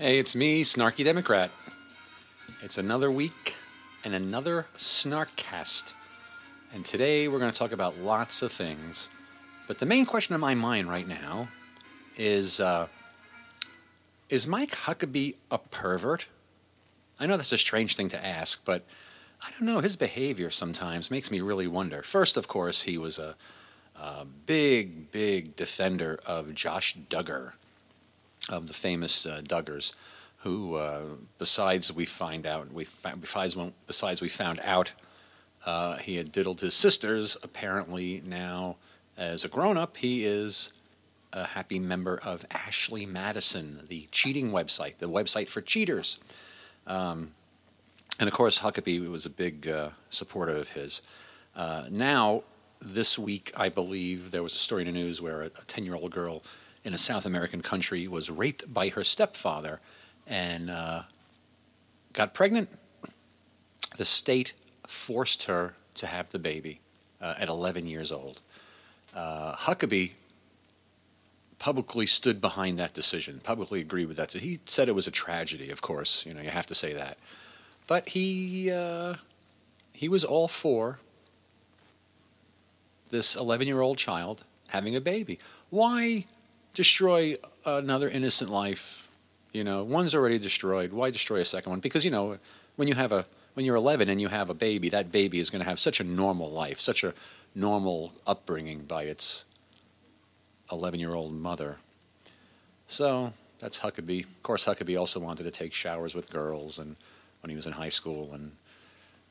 Hey, it's me, Snarky Democrat. It's another week and another Snarkcast. And today we're going to talk about lots of things. But the main question in my mind right now is uh, Is Mike Huckabee a pervert? I know that's a strange thing to ask, but I don't know. His behavior sometimes makes me really wonder. First, of course, he was a, a big, big defender of Josh Duggar of the famous uh, Duggars, who, uh, besides we find out, we besides besides we found out uh, he had diddled his sisters. Apparently now, as a grown up, he is a happy member of Ashley Madison, the cheating website, the website for cheaters. Um, and of course, Huckabee was a big uh, supporter of his. Uh, now, this week, I believe there was a story in the news where a 10 year old girl in a South American country was raped by her stepfather and uh, got pregnant. The state forced her to have the baby uh, at 11 years old. Uh, Huckabee publicly stood behind that decision, publicly agreed with that. He said it was a tragedy, of course, you know, you have to say that. But he, uh, he was all for this 11 year old child having a baby. Why destroy another innocent life. You know, one's already destroyed. Why destroy a second one? Because you know, when you have a when you're 11 and you have a baby, that baby is going to have such a normal life, such a normal upbringing by its 11 year old mother. So that's Huckabee. Of course, Huckabee also wanted to take showers with girls, and when he was in high school, and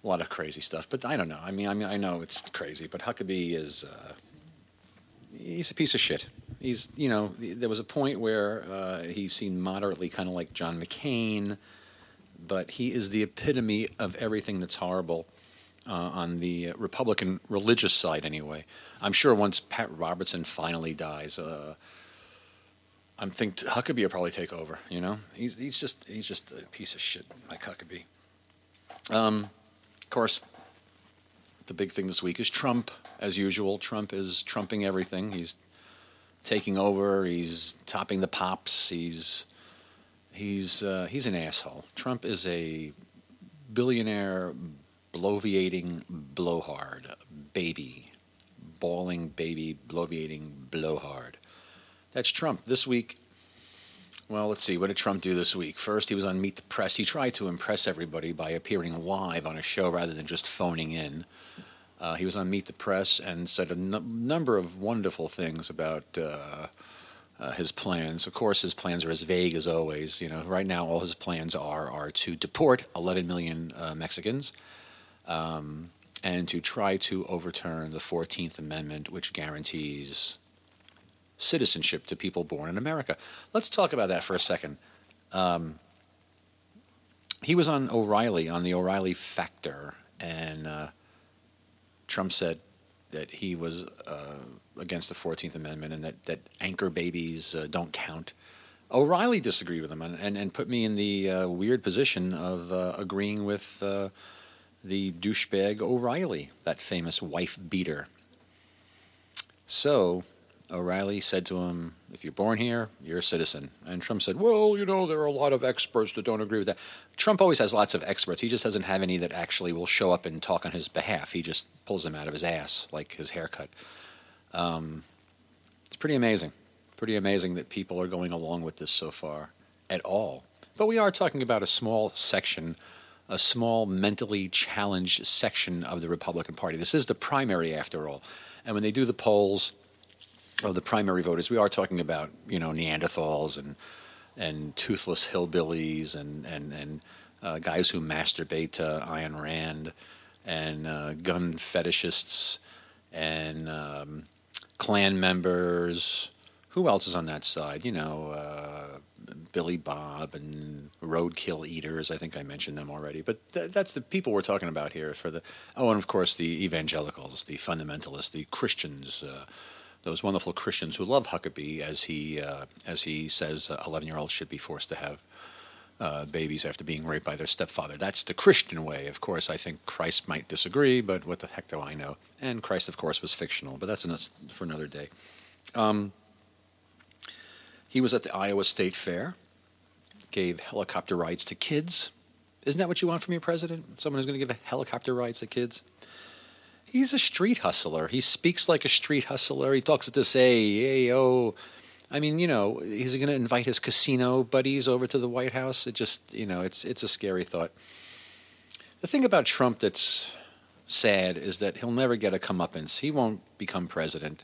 a lot of crazy stuff. But I don't know. I mean, I mean, I know it's crazy, but Huckabee is uh, he's a piece of shit he's you know there was a point where uh, he seemed moderately kind of like John McCain, but he is the epitome of everything that's horrible uh, on the Republican religious side. Anyway, I'm sure once Pat Robertson finally dies. Uh, I'm think Huckabee will probably take over. You know, he's he's just he's just a piece of shit like Huckabee. Um, of course, the big thing this week is Trump. As usual, Trump is trumping everything. He's taking over. He's topping the pops. He's he's uh, he's an asshole. Trump is a billionaire, bloviating blowhard baby, bawling baby, bloviating blowhard. That's Trump this week. Well, let's see. What did Trump do this week? First, he was on Meet the Press. He tried to impress everybody by appearing live on a show rather than just phoning in. Uh, he was on Meet the Press and said a n- number of wonderful things about uh, uh, his plans. Of course, his plans are as vague as always. You know, right now all his plans are are to deport 11 million uh, Mexicans um, and to try to overturn the 14th Amendment, which guarantees citizenship to people born in America. Let's talk about that for a second. Um, he was on O'Reilly on the O'Reilly Factor and uh, Trump said that he was uh, against the 14th Amendment and that, that anchor babies uh, don't count. O'Reilly disagreed with him and, and, and put me in the uh, weird position of uh, agreeing with uh, the douchebag O'Reilly, that famous wife beater. So O'Reilly said to him, If you're born here, you're a citizen. And Trump said, Well, you know, there are a lot of experts that don't agree with that. Trump always has lots of experts. He just doesn't have any that actually will show up and talk on his behalf. He just pulls them out of his ass, like his haircut. Um, it's pretty amazing. Pretty amazing that people are going along with this so far at all. But we are talking about a small section, a small mentally challenged section of the Republican Party. This is the primary, after all. And when they do the polls, of the primary voters, we are talking about you know Neanderthals and and toothless hillbillies and and and uh, guys who masturbate to Ayn Rand and uh, gun fetishists and um, Klan members. Who else is on that side? You know, uh, Billy Bob and roadkill eaters. I think I mentioned them already. But th- that's the people we're talking about here. For the oh, and of course the evangelicals, the fundamentalists, the Christians uh, those wonderful Christians who love Huckabee, as he uh, as he says, eleven year olds should be forced to have uh, babies after being raped by their stepfather. That's the Christian way. Of course, I think Christ might disagree, but what the heck do I know? And Christ, of course, was fictional, but that's enough for another day. Um, he was at the Iowa State Fair gave helicopter rides to kids. Isn't that what you want from your president? Someone who's going to give helicopter rides to kids? He's a street hustler. He speaks like a street hustler. He talks to say, hey, oh. I mean, you know, he's going to invite his casino buddies over to the White House. It just, you know, it's it's a scary thought. The thing about Trump that's sad is that he'll never get a comeuppance. He won't become president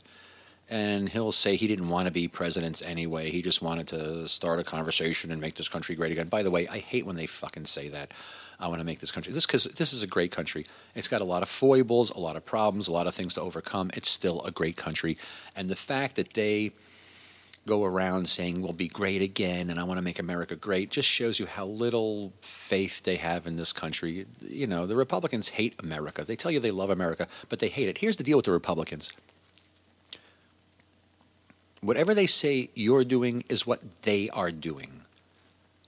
and he'll say he didn't want to be president anyway. He just wanted to start a conversation and make this country great again. By the way, I hate when they fucking say that. I want to make this country this because this is a great country. It's got a lot of foibles, a lot of problems, a lot of things to overcome. It's still a great country, and the fact that they go around saying we'll be great again and I want to make America great just shows you how little faith they have in this country. You know, the Republicans hate America. They tell you they love America, but they hate it. Here's the deal with the Republicans Whatever they say you're doing is what they are doing.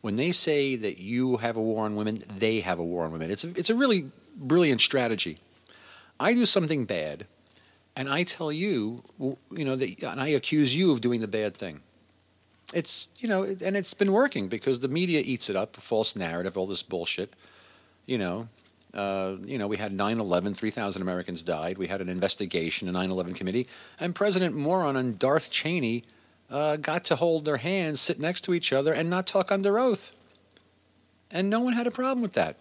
When they say that you have a war on women, they have a war on women. It's a, it's a really brilliant strategy. I do something bad, and I tell you, you know, that, and I accuse you of doing the bad thing. It's, you know, and it's been working because the media eats it up, false narrative, all this bullshit. You know, uh, you know, we had 9 11, 3,000 Americans died. We had an investigation, a 9 11 committee. And President Moron and Darth Cheney uh, got to hold their hands, sit next to each other, and not talk under oath. And no one had a problem with that.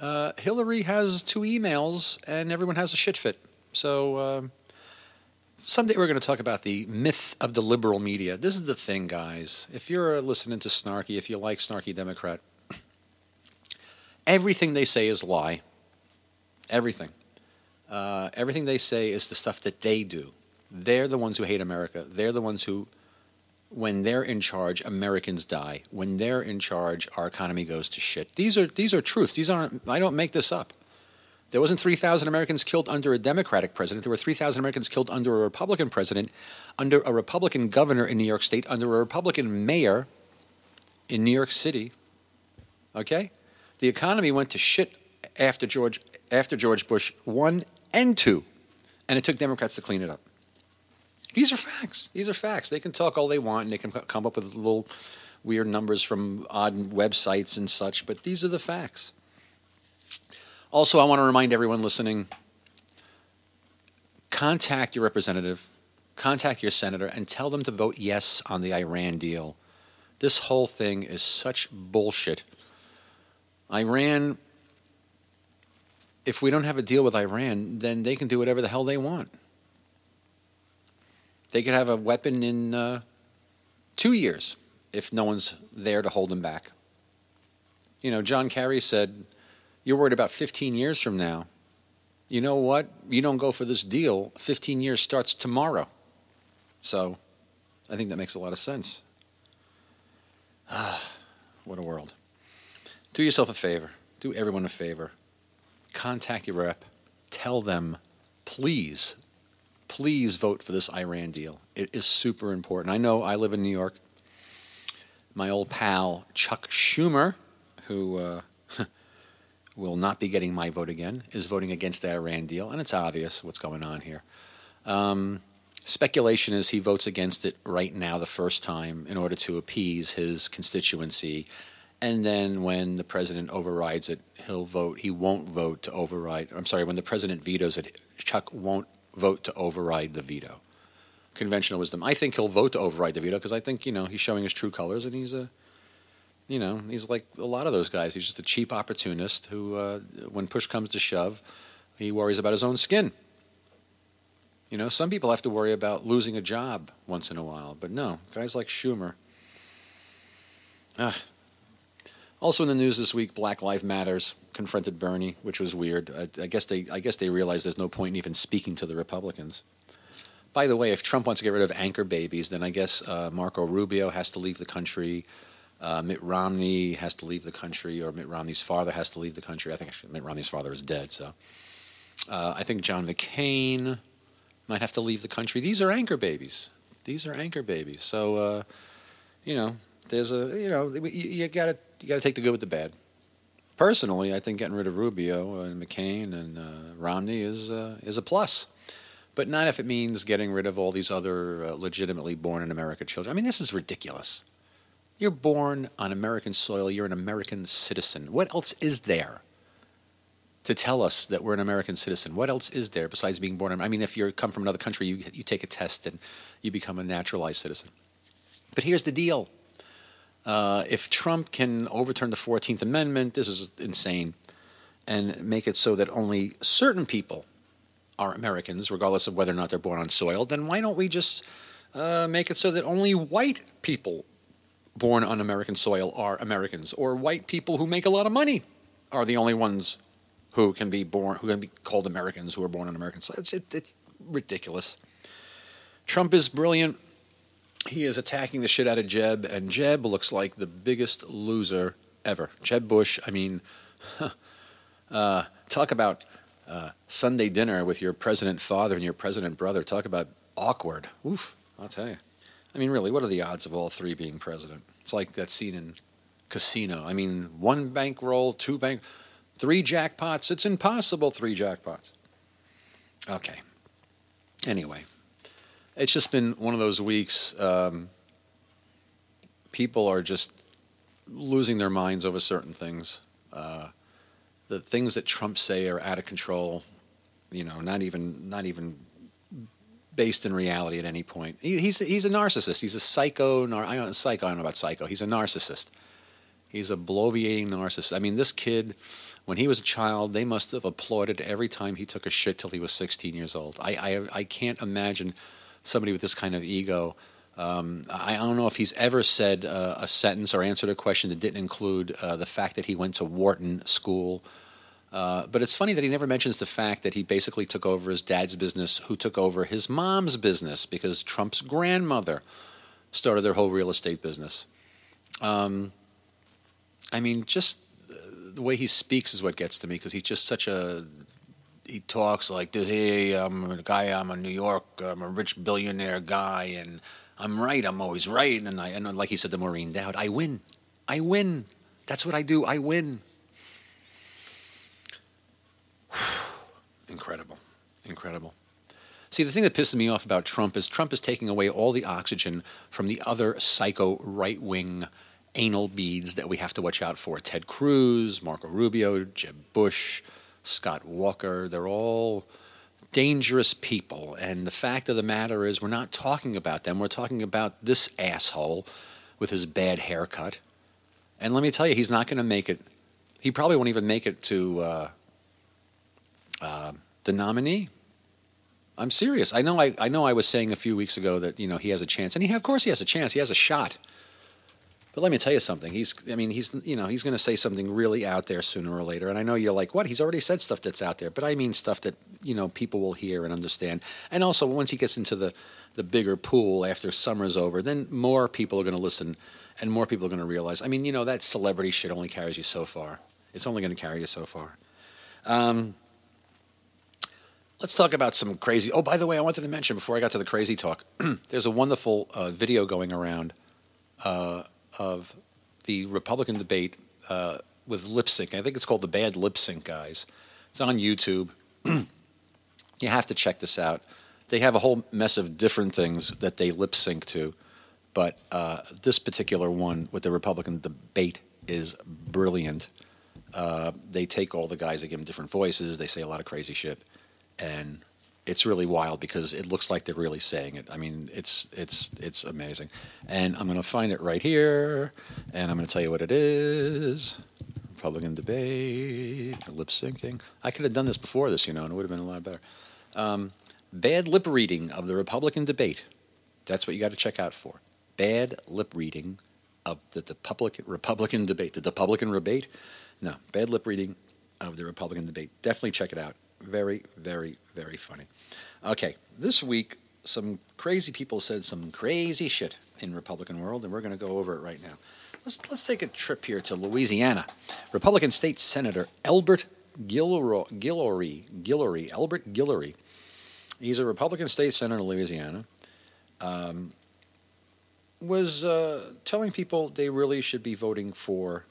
Uh, Hillary has two emails, and everyone has a shit fit. So uh, someday we're going to talk about the myth of the liberal media. This is the thing, guys. If you're listening to Snarky, if you like Snarky Democrat, Everything they say is lie. Everything. Uh, everything they say is the stuff that they do. They're the ones who hate America. They're the ones who, when they're in charge, Americans die. When they're in charge, our economy goes to shit. These are these are truths. These aren't. I don't make this up. There wasn't 3,000 Americans killed under a Democratic president. There were 3,000 Americans killed under a Republican president, under a Republican governor in New York State, under a Republican mayor in New York City. Okay? The economy went to shit after George after George Bush one and two, and it took Democrats to clean it up. These are facts. These are facts. They can talk all they want, and they can come up with little weird numbers from odd websites and such, but these are the facts. Also, I want to remind everyone listening contact your representative, contact your senator, and tell them to vote yes on the Iran deal. This whole thing is such bullshit. Iran, if we don't have a deal with Iran, then they can do whatever the hell they want. They could have a weapon in uh, two years if no one's there to hold them back. You know, John Kerry said, You're worried about 15 years from now. You know what? You don't go for this deal, 15 years starts tomorrow. So I think that makes a lot of sense. Ah, what a world. Do yourself a favor. Do everyone a favor. Contact your rep. Tell them, please, please vote for this Iran deal. It is super important. I know I live in New York. My old pal, Chuck Schumer, who uh, will not be getting my vote again, is voting against the Iran deal, and it's obvious what's going on here. Um, speculation is he votes against it right now, the first time, in order to appease his constituency and then when the president overrides it, he'll vote. He won't vote to override. I'm sorry, when the president vetoes it, Chuck won't vote to override the veto. Conventional wisdom. I think he'll vote to override the veto because I think you know he's showing his true colors, and he's a, you know, he's like a lot of those guys. He's just a cheap opportunist who, uh, when push comes to shove, he worries about his own skin. You know, some people have to worry about losing a job once in a while, but no, guys like Schumer. Ah, also in the news this week, Black Lives Matters confronted Bernie, which was weird. I, I, guess they I guess they realized there's no point in even speaking to the Republicans. By the way, if Trump wants to get rid of anchor babies, then I guess uh, Marco Rubio has to leave the country. Uh, Mitt Romney has to leave the country, or Mitt Romney's father has to leave the country. I think actually Mitt Romney's father is dead, so uh, I think John McCain might have to leave the country. These are anchor babies. These are anchor babies. So, uh, you know, there's a you know you, you got to you got to take the good with the bad. Personally, I think getting rid of Rubio and McCain and uh, Romney is uh, is a plus, but not if it means getting rid of all these other uh, legitimately born in America children. I mean, this is ridiculous. You're born on American soil. You're an American citizen. What else is there to tell us that we're an American citizen? What else is there besides being born? I mean, if you come from another country, you, you take a test and you become a naturalized citizen. But here's the deal uh, if Trump can overturn the 14th Amendment, this is insane, and make it so that only certain people are Americans, regardless of whether or not they're born on soil, then why don't we just uh, make it so that only white people born on American soil are Americans, or white people who make a lot of money are the only ones who can be born, who can be called Americans, who are born on American soil. It's, it, it's ridiculous. Trump is brilliant. He is attacking the shit out of Jeb, and Jeb looks like the biggest loser ever. Jeb Bush, I mean, uh, talk about uh, Sunday dinner with your president father and your president brother. Talk about awkward. Oof, I'll tell you. I mean, really, what are the odds of all three being president? It's like that scene in Casino. I mean, one bankroll, two bank, three jackpots. It's impossible, three jackpots. Okay. Anyway, it's just been one of those weeks. Um, people are just losing their minds over certain things. Uh, the things that Trump say are out of control. You know, not even not even based in reality at any point. He, he's he's a narcissist. He's a psycho. Nar- I don't psycho. I don't know about psycho. He's a narcissist. He's a bloviating narcissist. I mean, this kid, when he was a child, they must have applauded every time he took a shit till he was 16 years old. I I, I can't imagine somebody with this kind of ego. Um, I don't know if he's ever said uh, a sentence or answered a question that didn't include uh, the fact that he went to Wharton School uh, but it's funny that he never mentions the fact that he basically took over his dad's business, who took over his mom's business because Trump's grandmother started their whole real estate business. Um, I mean, just the way he speaks is what gets to me because he's just such a. He talks like, "Hey, I'm a guy. I'm a New York. I'm a rich billionaire guy, and I'm right. I'm always right." And I, and like he said to Maureen Dowd, "I win. I win. That's what I do. I win." Incredible. Incredible. See, the thing that pisses me off about Trump is Trump is taking away all the oxygen from the other psycho right wing anal beads that we have to watch out for. Ted Cruz, Marco Rubio, Jeb Bush, Scott Walker, they're all dangerous people. And the fact of the matter is, we're not talking about them. We're talking about this asshole with his bad haircut. And let me tell you, he's not going to make it. He probably won't even make it to uh, uh, the nominee. I'm serious. I know. I, I know. I was saying a few weeks ago that you know he has a chance, and he of course he has a chance. He has a shot. But let me tell you something. He's. I mean, he's. You know, he's going to say something really out there sooner or later. And I know you're like, what? He's already said stuff that's out there. But I mean stuff that you know people will hear and understand. And also, once he gets into the the bigger pool after summer's over, then more people are going to listen, and more people are going to realize. I mean, you know, that celebrity shit only carries you so far. It's only going to carry you so far. Um, Let's talk about some crazy. Oh, by the way, I wanted to mention before I got to the crazy talk, there's a wonderful uh, video going around uh, of the Republican debate uh, with lip sync. I think it's called the Bad Lip Sync Guys. It's on YouTube. you have to check this out. They have a whole mess of different things that they lip sync to, but uh, this particular one with the Republican debate is brilliant. Uh, they take all the guys, they give them different voices, they say a lot of crazy shit and it's really wild because it looks like they're really saying it. I mean, it's it's it's amazing, and I'm going to find it right here, and I'm going to tell you what it is. Republican debate, lip syncing. I could have done this before this, you know, and it would have been a lot better. Um, bad lip reading of the Republican debate. That's what you got to check out for. Bad lip reading of the, the public Republican debate. The Republican debate? No, bad lip reading of the Republican debate. Definitely check it out. Very, very, very funny. Okay, this week, some crazy people said some crazy shit in Republican world, and we're going to go over it right now. Let's, let's take a trip here to Louisiana. Republican State Senator Elbert Guillory, Guillory, Guillory, Elbert Guillory. He's a Republican state senator in Louisiana. Um, was uh, telling people they really should be voting for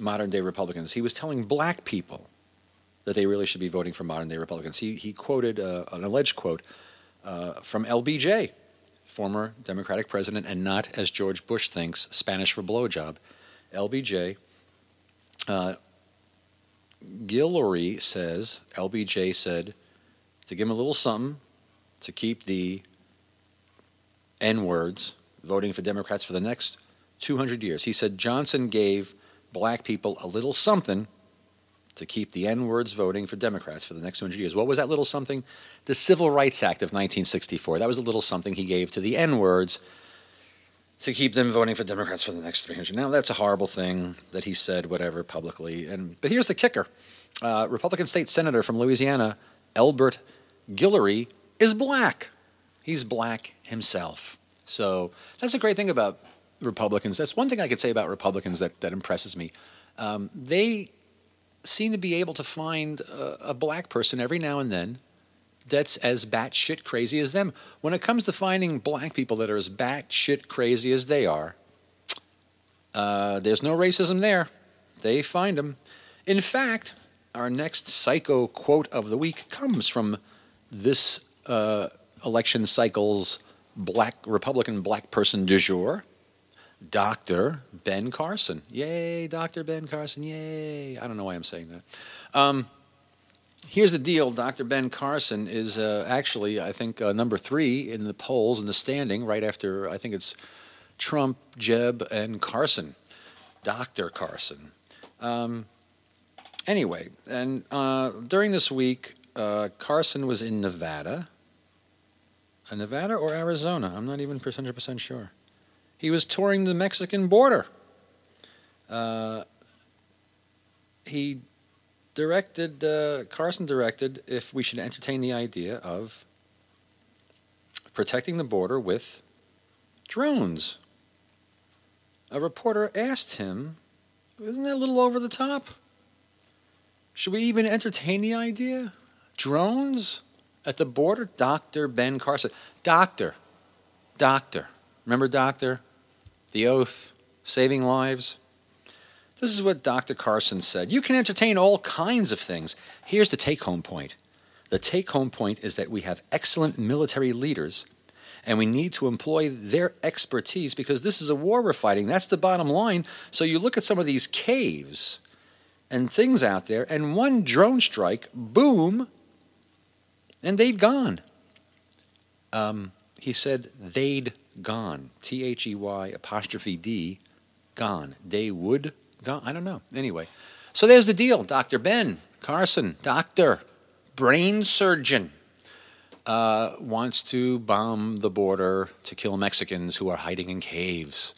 modern day Republicans. He was telling black people that they really should be voting for modern day Republicans. He, he quoted uh, an alleged quote uh, from LBJ, former Democratic president, and not, as George Bush thinks, Spanish for blowjob. LBJ. Uh, Guillory says, LBJ said, to give him a little something to keep the N words voting for Democrats for the next 200 years. He said Johnson gave black people a little something to keep the N words voting for Democrats for the next 200 years. What was that little something? The Civil Rights Act of 1964. That was a little something he gave to the N words to keep them voting for Democrats for the next 300. Now, that's a horrible thing that he said, whatever, publicly. And But here's the kicker uh, Republican state senator from Louisiana, Elbert Guillory, is black. He's black himself. So that's a great thing about Republicans. That's one thing I could say about Republicans that, that impresses me. Um, they seem to be able to find a, a, black person every now and then that's as batshit crazy as them. When it comes to finding black people that are as batshit crazy as they are, uh, there's no racism there. They find them. In fact, our next psycho quote of the week comes from this uh, election cycle's black Republican black person du jour, Dr. Ben Carson. Yay, Dr. Ben Carson, yay. I don't know why I'm saying that. Um, here's the deal Dr. Ben Carson is uh, actually, I think, uh, number three in the polls in the standing, right after, I think it's Trump, Jeb, and Carson. Dr. Carson. Um, anyway, and uh, during this week, uh, Carson was in Nevada. Nevada or Arizona? I'm not even 100% sure. He was touring the Mexican border. Uh, he directed, uh, Carson directed if we should entertain the idea of protecting the border with drones. A reporter asked him, Isn't that a little over the top? Should we even entertain the idea? Drones at the border? Dr. Ben Carson. Doctor. Doctor. Remember, Doctor? The Oath, Saving Lives. This is what Dr. Carson said. You can entertain all kinds of things. Here's the take home point the take home point is that we have excellent military leaders and we need to employ their expertise because this is a war we're fighting. That's the bottom line. So you look at some of these caves and things out there, and one drone strike, boom, and they've gone. Um, he said they'd gone. T H E Y apostrophe D, gone. They would gone. I don't know. Anyway, so there's the deal. Dr. Ben Carson, doctor, brain surgeon, uh, wants to bomb the border to kill Mexicans who are hiding in caves.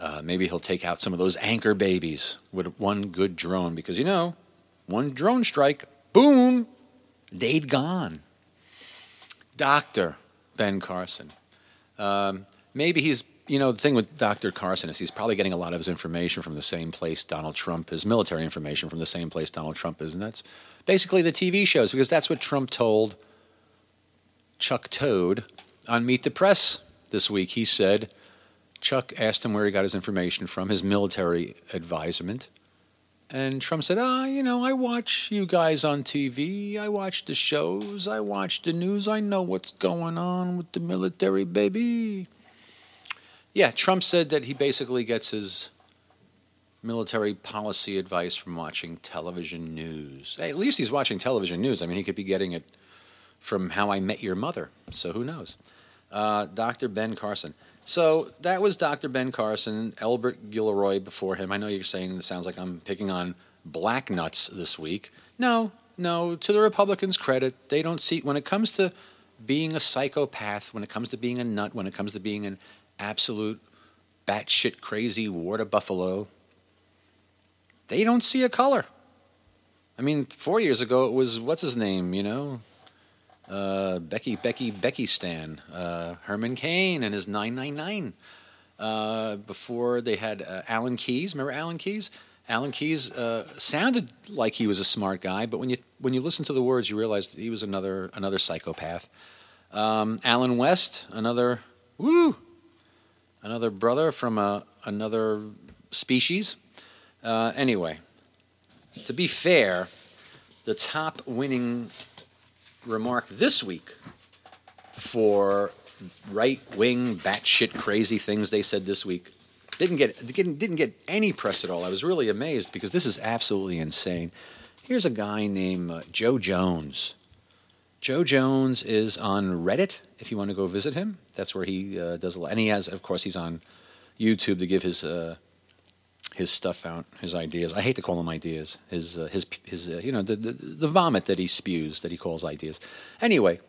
Uh, maybe he'll take out some of those anchor babies with one good drone because, you know, one drone strike, boom, they'd gone. Doctor Ben Carson. Um, maybe he's, you know, the thing with Dr. Carson is he's probably getting a lot of his information from the same place Donald Trump, his military information from the same place Donald Trump is. And that's basically the TV shows because that's what Trump told Chuck Todd on Meet the Press this week. He said, Chuck asked him where he got his information from, his military advisement. And Trump said, Ah, you know, I watch you guys on TV. I watch the shows. I watch the news. I know what's going on with the military, baby. Yeah, Trump said that he basically gets his military policy advice from watching television news. Hey, at least he's watching television news. I mean, he could be getting it from How I Met Your Mother. So who knows? Uh, Dr. Ben Carson. So that was Dr. Ben Carson, Elbert Guillory before him. I know you're saying it sounds like I'm picking on black nuts this week. No, no. To the Republicans' credit, they don't see when it comes to being a psychopath, when it comes to being a nut, when it comes to being an absolute batshit crazy water buffalo, they don't see a color. I mean, four years ago it was what's his name, you know, uh, Becky, Becky, Becky Stan, uh, Herman Cain and his 999. Uh, before they had uh, Alan Keyes. Remember Alan Keyes? Alan Keyes uh, sounded like he was a smart guy, but when you when you listen to the words, you realize he was another another psychopath. Um, Allen West, another woo, another brother from a, another species. Uh, anyway, to be fair, the top winning remark this week for right wing, batshit crazy things they said this week. Didn't get didn't, didn't get any press at all. I was really amazed because this is absolutely insane. Here's a guy named uh, Joe Jones. Joe Jones is on Reddit. If you want to go visit him, that's where he uh, does a lot. And he has, of course, he's on YouTube to give his uh, his stuff out, his ideas. I hate to call them ideas. His uh, his his uh, you know the, the the vomit that he spews that he calls ideas. Anyway,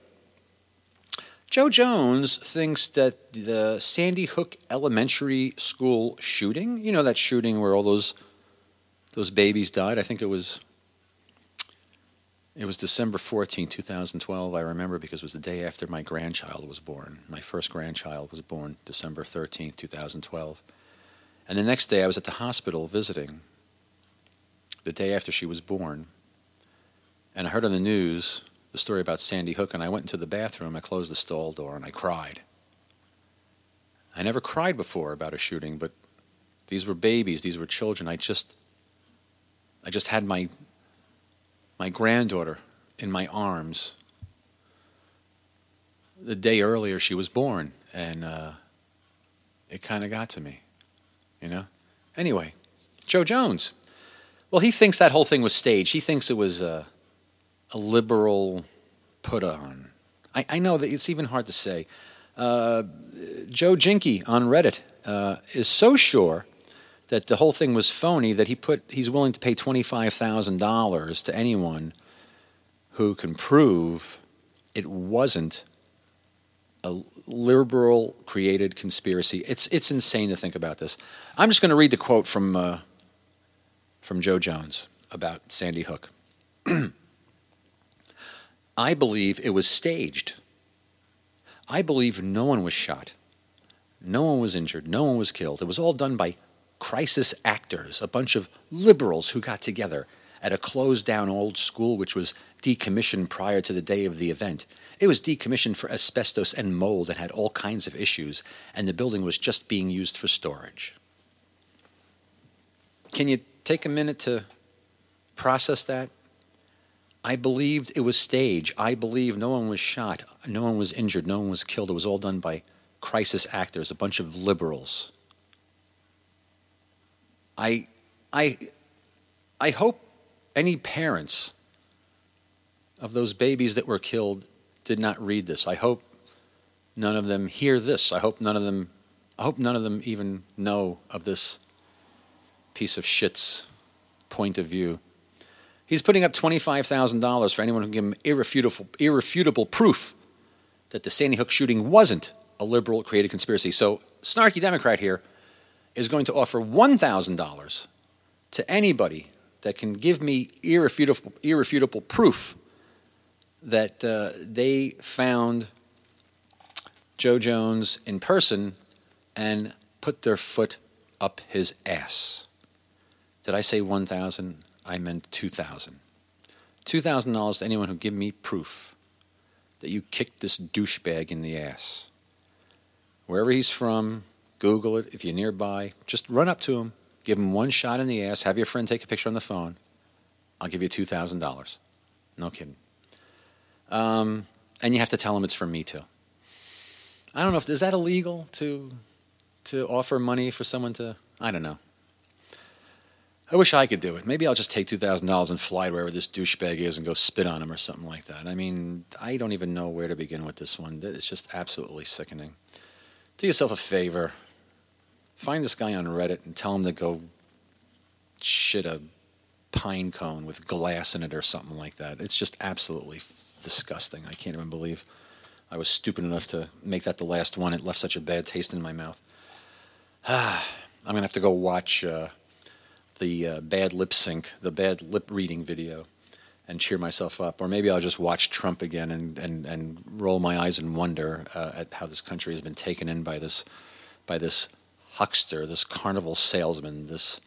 Joe Jones thinks that the Sandy Hook Elementary School shooting, you know that shooting where all those those babies died. I think it was it was December 14, 2012. I remember because it was the day after my grandchild was born. My first grandchild was born December 13, 2012. And the next day I was at the hospital visiting, the day after she was born. And I heard on the news the story about Sandy Hook, and I went into the bathroom, I closed the stall door, and I cried. I never cried before about a shooting, but these were babies, these were children. I just I just had my my granddaughter in my arms. The day earlier, she was born, and uh, it kind of got to me, you know? Anyway, Joe Jones. Well, he thinks that whole thing was staged. He thinks it was a, a liberal put on. I, I, know that it's even hard to say. Uh, Joe Jinky on Reddit uh, is so sure that the whole thing was phony that he put he's willing to pay $25,000 to anyone who can prove it wasn't a liberal created conspiracy. It's it's insane to think about this. I'm just going to read the quote from uh, from Joe Jones about Sandy Hook. I believe it was staged. I believe no one was shot. No one was injured. No one was killed. It was all done by crisis actors, a bunch of liberals who got together at a closed down old school which was decommissioned prior to the day of the event. It was decommissioned for asbestos and mold and had all kinds of issues, and the building was just being used for storage. Can you take a minute to process that? I believed it was staged. I believe no one was shot, no one was injured, no one was killed. It was all done by crisis actors, a bunch of liberals. I, I, I hope any parents of those babies that were killed did not read this. I hope none of them hear this. I hope none of them. I hope none of them even know of this piece of shit's point of view. He's putting up twenty-five thousand dollars for anyone who can give him irrefutable, irrefutable proof that the Sandy Hook shooting wasn't a liberal created conspiracy. So, snarky Democrat here is going to offer $1,000 to anybody that can give me irrefutable, irrefutable proof that uh, they found Joe Jones in person and put their foot up his ass. Did I say 1,000? I meant 2,000. $2,000 to anyone who give me proof that you kicked this douchebag in the ass. Wherever he's from, Google it. If you're nearby, just run up to him, give him one shot in the ass, have your friend take a picture on the phone. I'll give you $2,000. No kidding. Um, and you have to tell him it's from me too. I don't know if is that illegal to to offer money for someone to. I don't know. I wish I could do it. Maybe I'll just take two thousand dollars and fly to wherever this douchebag is and go spit on him or something like that. I mean, I don't even know where to begin with this one. It's just absolutely sickening. Do yourself a favor find this guy on Reddit and tell him to go shit a pine cone with glass in it or something like that. It's just absolutely disgusting. I can't even believe I was stupid enough to make that the last one. It left such a bad taste in my mouth. I'm to have to go watch uh, the uh, bad lip sync, the bad lip reading video, and cheer myself up. Or maybe I'll just watch Trump again and, and, and roll my eyes in wonder uh, at how this country has been taken in by this, by this huckster, this carnival salesman, this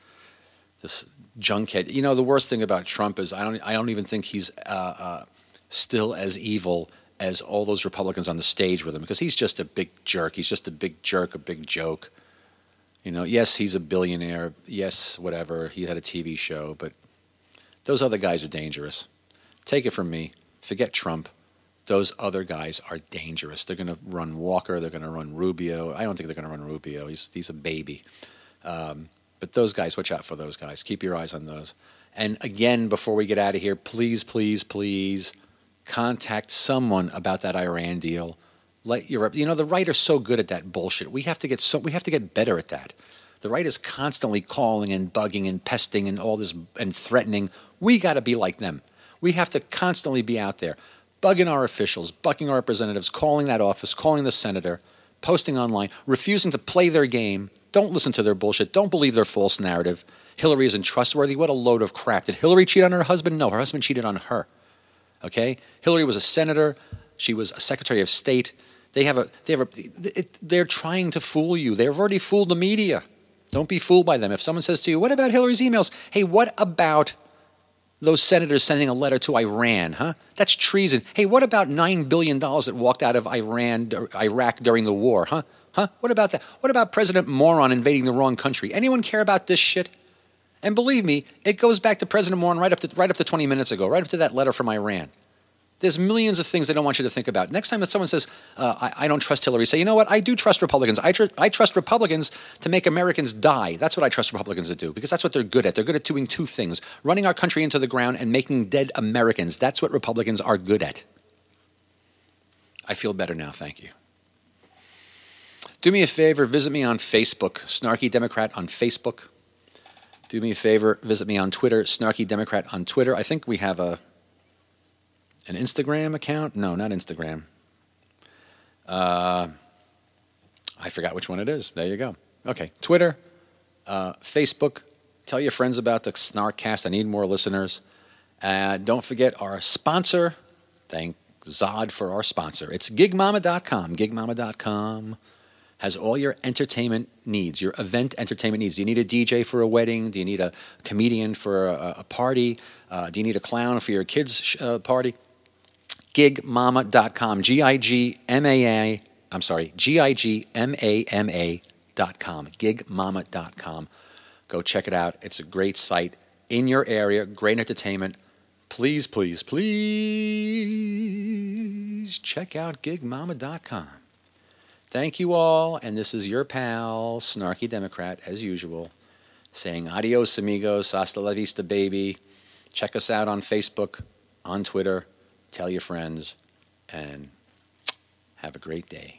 this junkhead. You know, the worst thing about Trump is I don't I don't even think he's uh, uh, still as evil as all those Republicans on the stage with him because he's just a big jerk. He's just a big jerk, a big joke. You know, yes, he's a billionaire. Yes, whatever. He had a TV show, but those other guys are dangerous. Take it from me. Forget Trump. those other guys are dangerous. They're going to run Walker. They're going to run Rubio. I don't think they're going to run Rubio. He's he's a baby. Um, but those guys, watch out for those guys. Keep your eyes on those. And again, before we get out of here, please, please, please contact someone about that Iran deal. Let your you know the right are so good at that bullshit. We have to get so we have to get better at that. The right is constantly calling and bugging and pesting and all this and threatening. We got to be like them. We have to constantly be out there, bugging our officials, bugging our representatives, calling that office, calling the senator, posting online, refusing to play their game. Don't listen to their bullshit. Don't believe their false narrative. Hillary isn't trustworthy. What a load of crap. Did Hillary cheat on her husband? No, her husband cheated on her. Okay? Hillary was a senator. She was a secretary of state. They have a, they have a, it, they're trying to fool you. They've already fooled the media. Don't be fooled by them. If someone says to you, What about Hillary's emails? Hey, what about those senators sending a letter to Iran, huh? That's treason. Hey, what about $9 billion that walked out of Iran, Iraq during the war, huh? Huh? What about that? What about President Moron invading the wrong country? Anyone care about this shit? And believe me, it goes back to President Moron right up to, right up to 20 minutes ago, right up to that letter from Iran. There's millions of things they don't want you to think about. Next time that someone says, uh, I, I, don't trust Hillary, say, you know what? I do trust Republicans. I, tr- I trust Republicans to make Americans die. That's what I trust Republicans to do because that's what they're good at. They're good at doing two things running our country into the ground and making dead Americans. That's what Republicans are good at. I feel better now. Thank you. Do me a favor, visit me on Facebook, Snarky Democrat on Facebook. Do me a favor, visit me on Twitter, Snarky Democrat on Twitter. I think we have a an Instagram account? No, not Instagram. Uh, I forgot which one it is. There you go. Okay, Twitter, uh, Facebook. Tell your friends about the Snarkcast. I need more listeners. Uh, don't forget our sponsor. Thank Zod for our sponsor. It's gigmama.com. Gigmama.com has all your entertainment needs, your event entertainment needs. Do you need a DJ for a wedding? Do you need a comedian for a, a party? Uh, do you need a clown for your kids' sh- uh, party? gigmama.com. G I G M A A. I'm sorry, G I G M A M A.com. Gigmama.com. Go check it out. It's a great site in your area, great entertainment. Please, please, please check out gigmama.com. Thank you all, and this is your pal, Snarky Democrat, as usual, saying adios, amigos, hasta la vista, baby. Check us out on Facebook, on Twitter tell your friends, and have a great day.